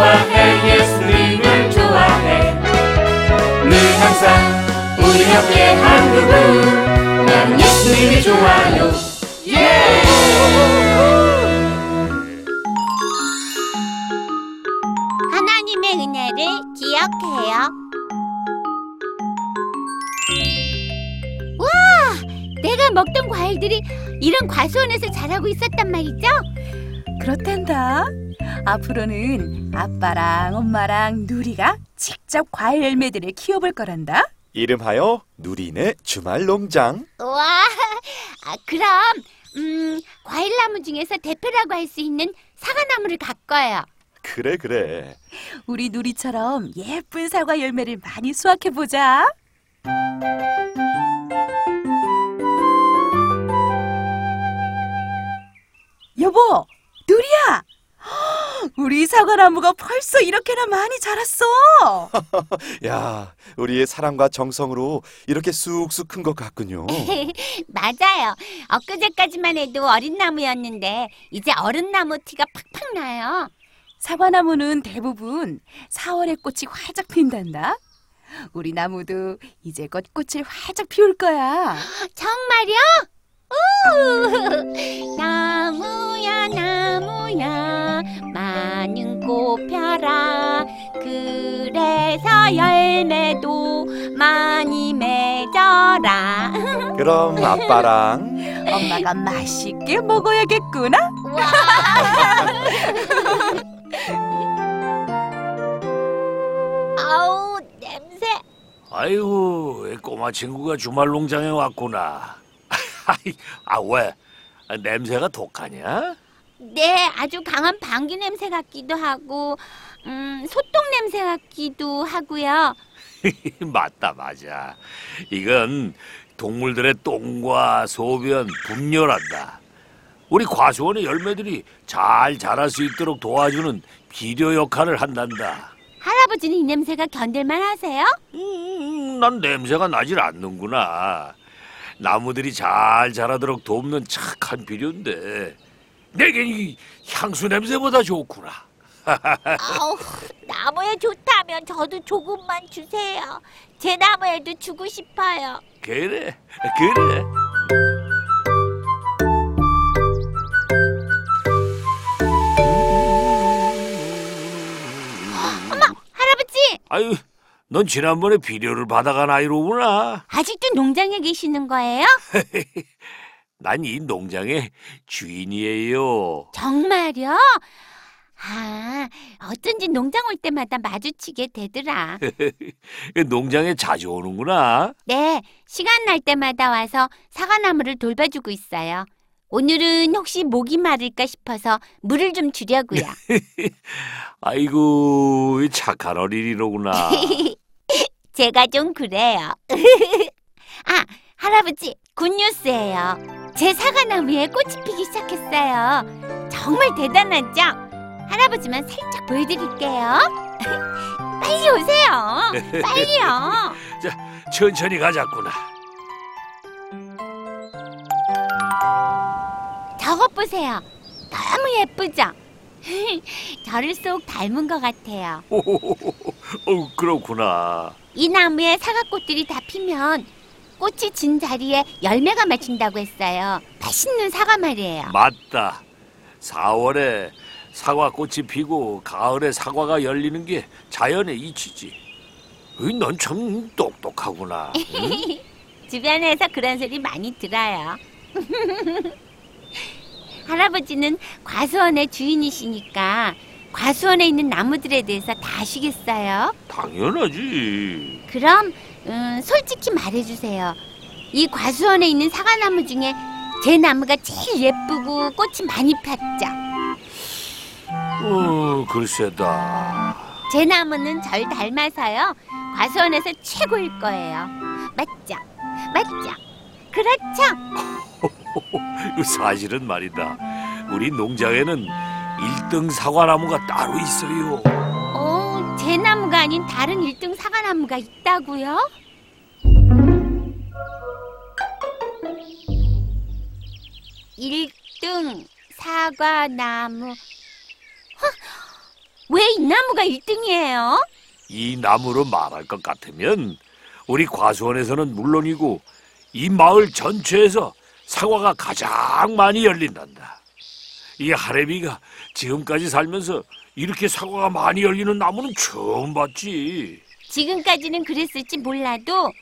좋아해 예수님을 좋아해 늘 항상 우리 옆에 한 그분 난 예수님이 좋아요 예! 하나님의 은혜를 기억해요. 와, 내가 먹던 과일들이 이런 과수원에서 자라고 있었단 말이죠? 그렇단다. 앞으로는 아빠랑 엄마랑 누리가 직접 과일 열매들을 키워볼 거란다. 이름하여 누리네 주말 농장. 와, 아, 그럼 음, 과일나무 중에서 대표라고 할 수 있는 사과나무를 갖고요. 그래 그래. 우리 누리처럼 예쁜 사과 열매를 많이 수확해 보자. 여보, 누리야. 우리 사과나무가 벌써 이렇게나 많이 자랐어. 야, 우리의 사랑과 정성으로 이렇게 쑥쑥 큰 것 같군요. 맞아요. 엊그제까지만 해도 어린 나무였는데 이제 어른 나무 티가 팍팍 나요. 사과나무는 대부분 4월에 꽃이 활짝 핀단다. 우리 나무도 이제껏 꽃을 활짝 피울 거야. 정말요? 우! 나무야 나무야 많은 꽃 펴라 그래서 열매도 많이 맺어라 그럼 아빠랑 엄마가 맛있게 먹어야겠구나. 아우 냄새 아이고, 이 꼬마 친구가 주말 농장에 왔구나. 아, 왜? 아, 냄새가 독하냐? 네 아주 강한 방귀 냄새 같기도 하고 음, 소똥 냄새 같기도 하고요 맞다, 맞아. 이건 동물들의 똥과 소변, 분뇨란다. 우리 과수원의 열매들이 잘 자랄 수 있도록 도와주는 비료 역할을 한단다. 할아버지는 이 냄새가 견딜만 하세요? 음, 난 냄새가 나질 않는구나. 나무들이 잘 자라도록 돕는 착한 비료인데 내겐 이 향수 냄새보다 좋구나. 아우, 나무에 좋다면 저도 조금만 주세요. 제 나무에도 주고 싶어요. 그래, 그래. 할아버지, 아유, 넌 지난번에 비료를 받아간 아이로구나. 아직도 농장에 계시는 거예요? 난 이 농장의 주인이에요. 정말요? 아, 어쩐지 농장 올 때마다 마주치게 되더라. 농장에 자주 오는구나. 네, 시간 날 때마다 와서 사과나무를 돌봐주고 있어요. 오늘은 혹시 목이 마를까 싶어서 물을 좀 주려고요. 아이고, 이 착한 어린이로구나. 제가 좀 그래요. 아, 할아버지, 굿뉴스예요. 제 사과나무에 꽃이 피기 시작했어요. 정말 대단하죠? 할아버지만 살짝 보여드릴게요. 빨리 오세요. 빨리요. 천천히 가자꾸나. 저것 보세요. 너무 예쁘죠? 저를 쏙 닮은 것 같아요. 어, 그렇구나. 이 나무에 사과꽃들이 다 피면 꽃이 진 자리에 열매가 맺힌다고 했어요. 맛있는 사과 말이에요. 맞다. 4월에 사과꽃이 피고 가을에 사과가 열리는 게 자연의 이치지. 넌 참 똑똑하구나. 응? 주변에서 그런 소리 많이 들어요. 할아버지는 과수원의 주인이시니까 과수원에 있는 나무들에 대해서 다 아시겠어요? 당연하지. 그럼 음, 솔직히 말해주세요. 이 과수원에 있는 사과나무 중에 제 나무가 제일 예쁘고 꽃이 많이 폈죠. 어, 글쎄다. 제 나무는 절 닮아서요. 과수원에서 최고일 거예요. 맞죠? 맞죠? 그렇죠? 사실은 말이다. 우리 농장에는 1등 사과나무가 따로 있어요. 나무가 아닌 다른 1등 사과나무가 있다고요? 일등 사과나무. 헉, 왜이 나무가 1등이에요? 이 나무로 말할 것 같으면 우리 과수원에서는 물론이고 이 마을 전체에서 사과가 가장 많이 열린단다. 이 하레비가 지금까지 살면서 이렇게 사과가 많이 열리는 나무는 처음 봤지. 지금까지는 그랬을지 몰라도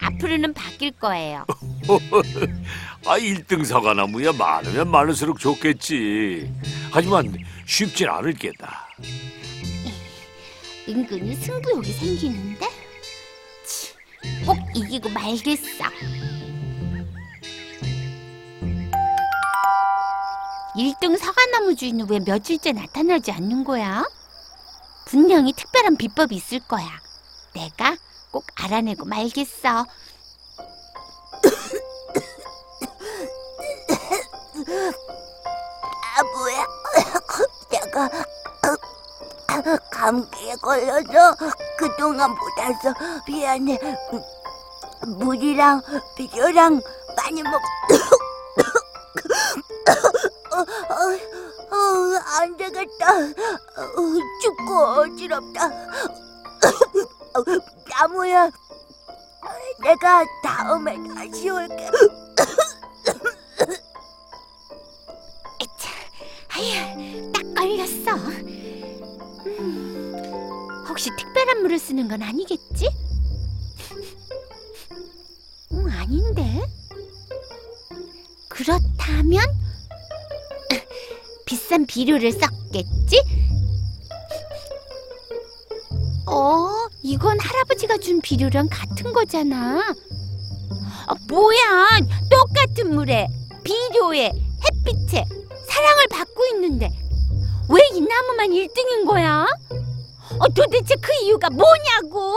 앞으로는 바뀔 거예요. 아, 1등 사과나무야 많으면 많을수록 좋겠지. 하지만 쉽진 않을 게다. 은근히 승부욕이 생기는데? 치, 꼭 이기고 말겠어. 일등 사과나무 주인은 왜 며칠째 나타나지 않는 거야? 분명히 특별한 비법이 있을 거야. 내가 꼭 알아내고 말겠어. 아 뭐야? 내가 감기에 걸려서 그동안 못 와서 미안해. 물이랑 비료랑 많이 먹. 되겠다. 어, 춥고 어지럽다. 어, 나무야, 내가 다음에 다시 올게. 에차, 아휴, 딱 걸렸어. 음, 혹시 특별한 물을 쓰는 건 아니겠지? 음, 아닌데. 그렇다면 비싼 비료를 썼겠지? 어, 이건 할아버지가 준 비료랑 같은 거잖아. 아, 뭐야? 똑같은 물에 비료에 햇빛에 사랑을 받고 있는데 왜 이 나무만 1등인 거야? 어, 도대체 그 이유가 뭐냐고?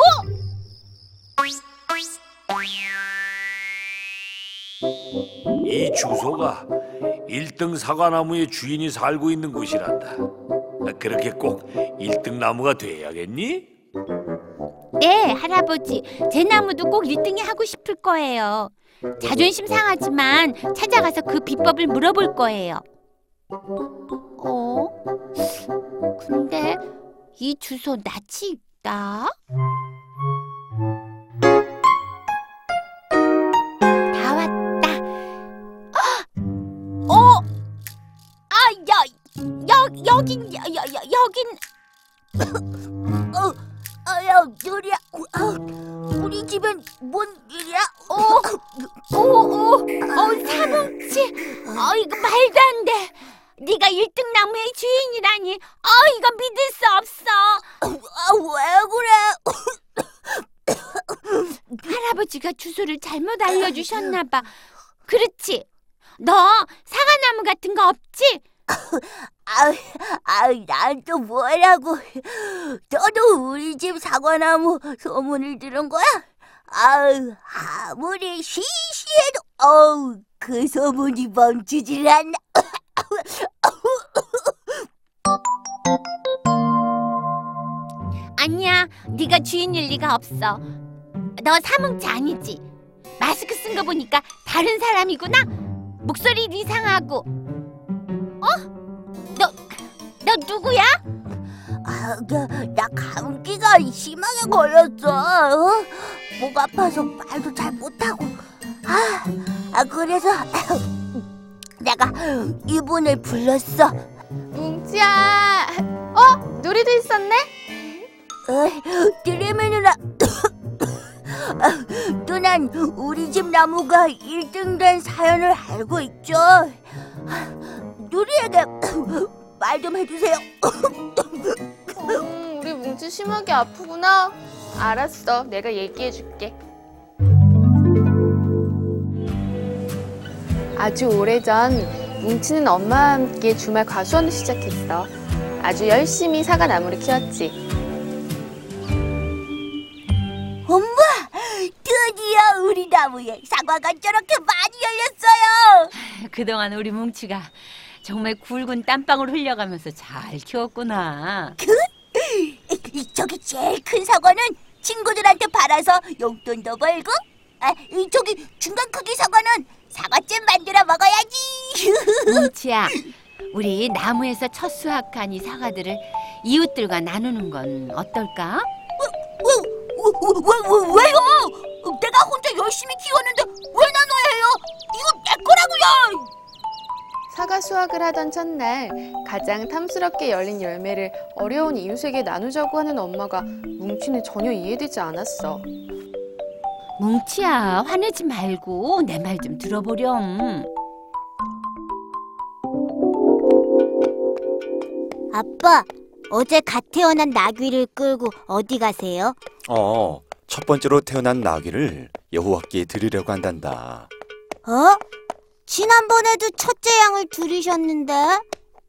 이 주소가 1등 사과나무의 주인이 살고 있는 곳이란다. 그렇게 꼭 1등 나무가 돼야겠니? 네, 할아버지. 제 나무도 꼭 1등이 하고 싶을 거예요. 자존심 상하지만 찾아가서 그 비법을 물어볼 거예요. 어? 근데 이 주소 낯이 있다. 다 여, 여긴, 여, 여, 여, 여긴 어, 아야, 누리야, 어, 우리 집엔 뭔 일이야? 어, 오, 오, 어, 사뭉치. 어, 이거 말도 안 돼. 네가 1등 나무의 주인이라니. 어, 이거 믿을 수 없어. 아, 왜 그래? 할아버지가 주소를 잘못 알려주셨나 봐. 그렇지. 너 사과나무 같은 거 없지? 아, 아, 난 또 뭐라고? 너도 우리 집 사과나무 소문을 들은 거야? 아우, 아무리 시시해도, 어우, 그 소문이 멈추질 않나. 아니야. 네가 주인일 리가 없어. 너 사뭉치 아니지? 마스크 쓴 거 보니까 다른 사람이구나. 목소리도 이상하고. 어? 너, 너 누구야? 아, 그, 나 감기가 심하게 걸렸어. 어? 목 아파서 말도 잘 못하고. 아, 아 그래서 내가 이분을 불렀어. 뭉치야. 어? 누리도 있었네? 드레미 누나. 아, 누난 우리 집 나무가 1등 된 사연을 알고 있죠. 누리에게 말 좀 해주세요. 음, 우리 뭉치 심하게 아프구나. 알았어. 내가 얘기해줄게. 아주 오래전 뭉치는 엄마와 함께 주말 과수원을 시작했어. 아주 열심히 사과나무를 키웠지. 엄마, 드디어 우리 나무에 사과가 저렇게 많이 열렸어요. 그동안 우리 뭉치가 정말 굵은 땀방울 흘려가면서 잘 키웠구나. 이- 저기 제일 큰 사과는 친구들한테 팔아서 용돈도 벌고, 아, 이 저기 중간 크기 사과는 사과잼 만들어 먹어야지. 뭉치야, 우리 나무에서 첫 수확한 이 사과들을 이웃들과 나누는 건 어떨까? 왜, 왜, 왜, 왜요? 내가 혼자 열심히 키웠는데 왜 나눠야 해요? 이거 내 거라고요! 사과 수확을 하던 첫날 가장 탐스럽게 열린 열매를 어려운 이웃에게 나누자고 하는 엄마가 뭉치는 전혀 이해되지 않았어. 뭉치야, 화내지 말고 내 말 좀 들어보렴. 아빠, 어제 갓 태어난 나귀를 끌고 어디 가세요? 어, 첫 번째로 태어난 나귀를 여호와께 드리려고 한단다. 어? 지난번에도 첫째 양을 들이셨는데?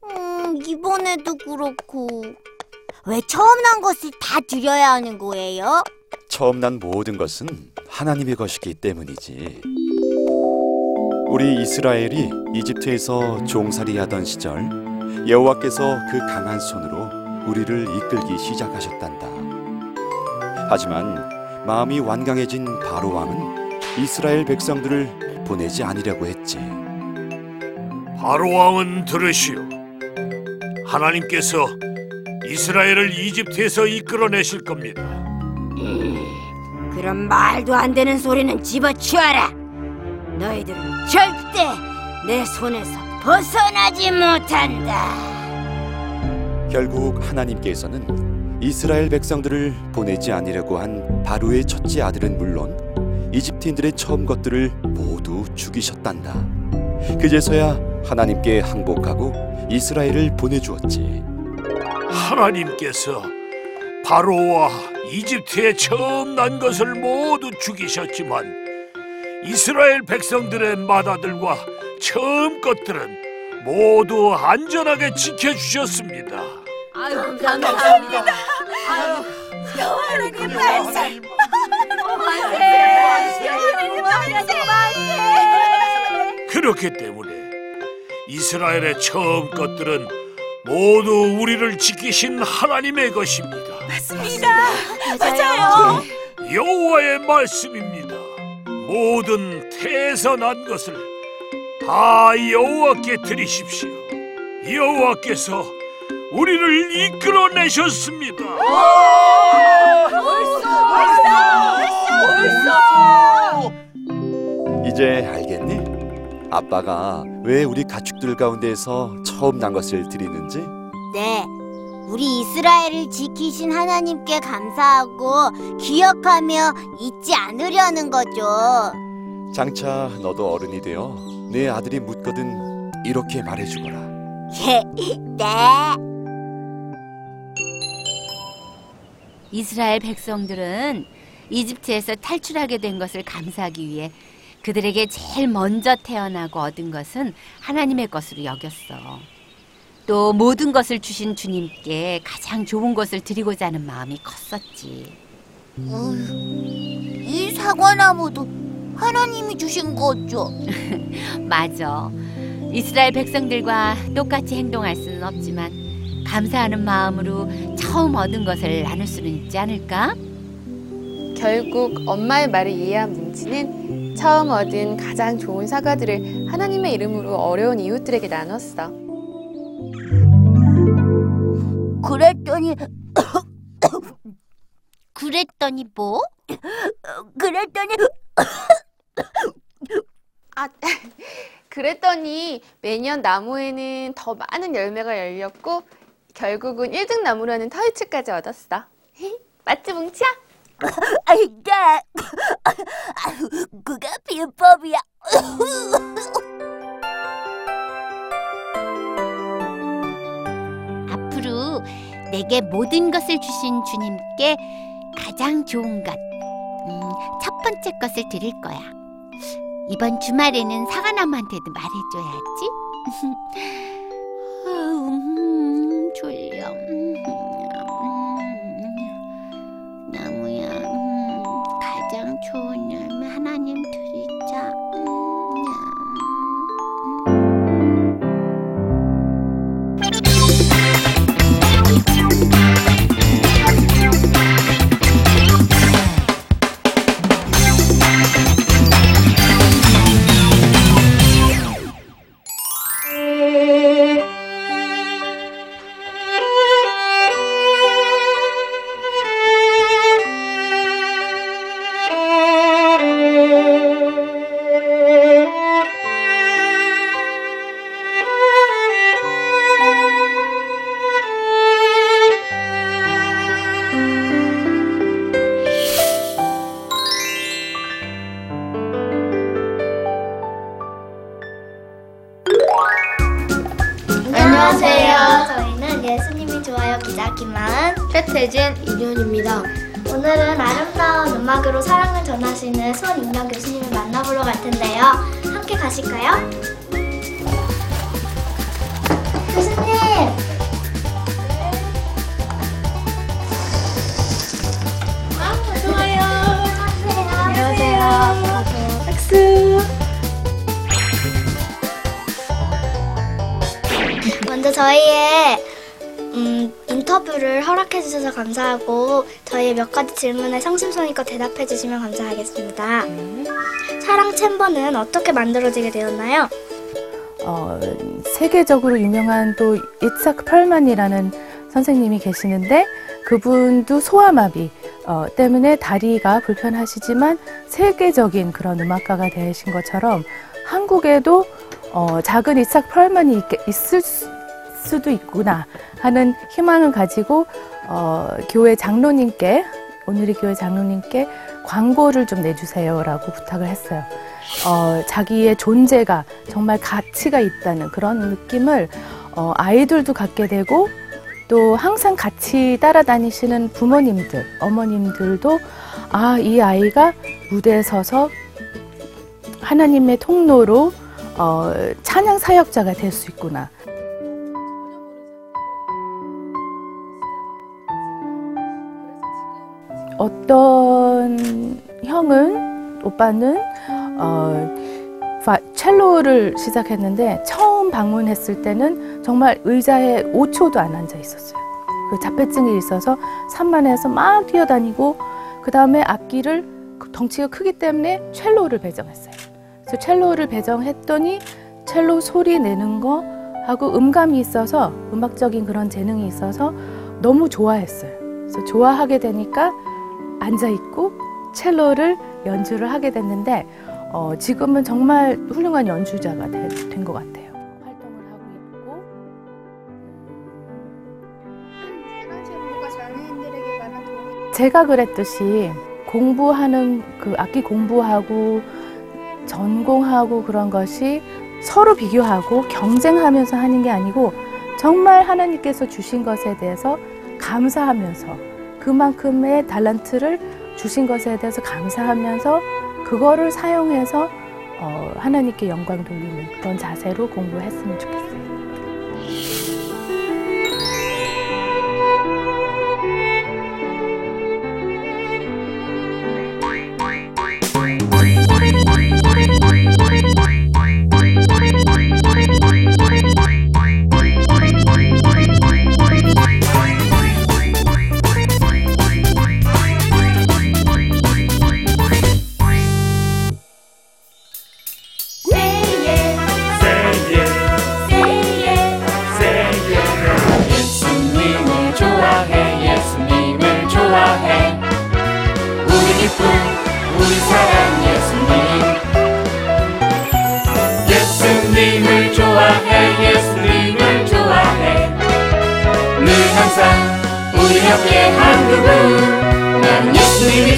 음, 이번에도 그렇고. 왜 처음 난 것을 다 드려야 하는 거예요? 처음 난 모든 것은 하나님의 것이기 때문이지. 우리 이스라엘이 이집트에서 종살이하던 시절 여호와께서 그 강한 손으로 우리를 이끌기 시작하셨단다. 하지만 마음이 완강해진 바로 왕은 이스라엘 백성들을 보내지 않으려고 했지. 바로 왕은 들으시오. 하나님께서 이스라엘을 이집트에서 이끌어내실 겁니다. 그런 말도 안 되는 소리는 집어치워라. 너희들은 절대 내 손에서 벗어나지 못한다. 결국 하나님께서는 이스라엘 백성들을 보내지 않으려고 한 바로의 첫째 아들은 물론 이집트인들의 처음 것들을 모두 죽이셨단다. 그제서야 하나님께 항복하고 이스라엘을 보내주었지. 하나님께서 바로와 이집트에 처음 난 것을 모두 죽이셨지만 이스라엘 백성들의 맏아들과 처음 것들은 모두 안전하게 지켜주셨습니다. 아유, 감사합니다. 아유. 하나님 말씀. 그렇기 때문에 이스라엘의 처음 것들은 모두 우리를 지키신 하나님의 것입니다. 맞아요. 여호와의 말씀입니다. 모든 태에서 난 것을 다 여호와께 드리십시오. 여호와께서 우리를 이끌어내셨습니다. 이제 알겠니? 아빠가 왜 우리 가축들 가운데서 처음 난 것을 드리는지? 네. 우리 이스라엘을 지키신 하나님께 감사하고 기억하며 잊지 않으려는 거죠. 장차 너도 어른이 되어 내 아들이 묻거든 이렇게 말해주거라. 네. 이스라엘 백성들은 이집트에서 탈출하게 된 것을 감사하기 위해 그들에게 제일 먼저 태어나고 얻은 것은 하나님의 것으로 여겼어. 또 모든 것을 주신 주님께 가장 좋은 것을 드리고자 하는 마음이 컸었지. 어휴, 이 사과나무도 하나님이 주신 거죠. 맞아. 이스라엘 백성들과 똑같이 행동할 수는 없지만 감사하는 마음으로 처음 얻은 것을 나눌 수는 있지 않을까? 결국 엄마의 말을 이해한 뭉치는 처음 얻은 가장 좋은 사과들을 하나님의 이름으로 어려운 이웃들에게 나눴어. 그랬더니 그랬더니 뭐? 그랬더니 아, 그랬더니 매년 나무에는 더 많은 열매가 열렸고 결국은 1등 나무라는 타이틀까지 얻었어. 맞지 뭉치야? 아이 네. 아유, 그게 비법이야. 앞으로 내게 모든 것을 주신 주님께 가장 좋은 것, 음, 첫 번째 것을 드릴 거야. 이번 주말에는 사과나무한테도 말해줘야지. 김마은 최태진, 이윤입니다. 오늘은 아름다운 음악으로 사랑을 전하시는 손인경 교수님을 만나보러 갈 텐데요. 함께 가실까요? 교수님! 아, 좋아요. 안녕하세요. 안녕하세요. 박수 먼저 저희의 음, 인터뷰를 허락해 주셔서 감사하고 저희의 몇 가지 질문에 성심성의껏 대답해 주시면 감사하겠습니다. 사랑 챔버는 어떻게 만들어지게 되었나요? 어, 세계적으로 유명한 또 이츠하크 펄만이라는 선생님이 계시는데 그분도 소아마비 어, 때문에 다리가 불편하시지만 세계적인 그런 음악가가 되신 것처럼 한국에도 어, 작은 이츠하크 펄만이 있, 있을 수, 수도 있구나 하는 희망을 가지고 어, 교회 장로님께 오늘의 교회 장로님께 광고를 좀 내주세요라고 부탁을 했어요. 어, 자기의 존재가 정말 가치가 있다는 그런 느낌을 어, 아이들도 갖게 되고 또 항상 같이 따라다니시는 부모님들, 어머님들도 아, 이 아이가 무대에 서서 하나님의 통로로 어, 찬양 사역자가 될 수 있구나. 어떤 형은 오빠는 어, 파- 첼로를 시작했는데 처음 방문했을 때는 정말 의자에 5초도 안 앉아 있었어요. 그 자폐증이 있어서 산만해서 막 뛰어다니고 그 다음에 악기를 그 덩치가 크기 때문에 첼로를 배정했어요. 그래서 첼로를 배정했더니 첼로 소리 내는 거 하고 음감이 있어서 음악적인 그런 재능이 있어서 너무 좋아했어요. 그래서 좋아하게 되니까 앉아 있고 첼로를 연주를 하게 됐는데 어, 지금은 정말 훌륭한 연주자가 된 것 같아요. 활동을 하고 있고 제가 그랬듯이 공부하는 그 악기 공부하고 전공하고 그런 것이 서로 비교하고 경쟁하면서 하는 게 아니고 정말 하나님께서 주신 것에 대해서 감사하면서 그만큼의 달란트를 주신 것에 대해서 감사하면서 그거를 사용해서 어, 하나님께 영광 돌리는 그런 자세로 공부했으면 좋겠어요.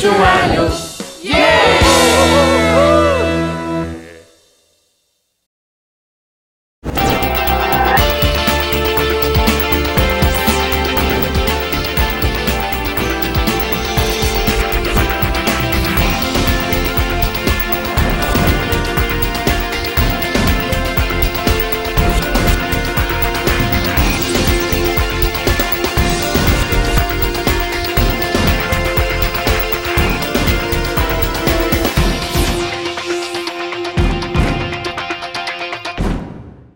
항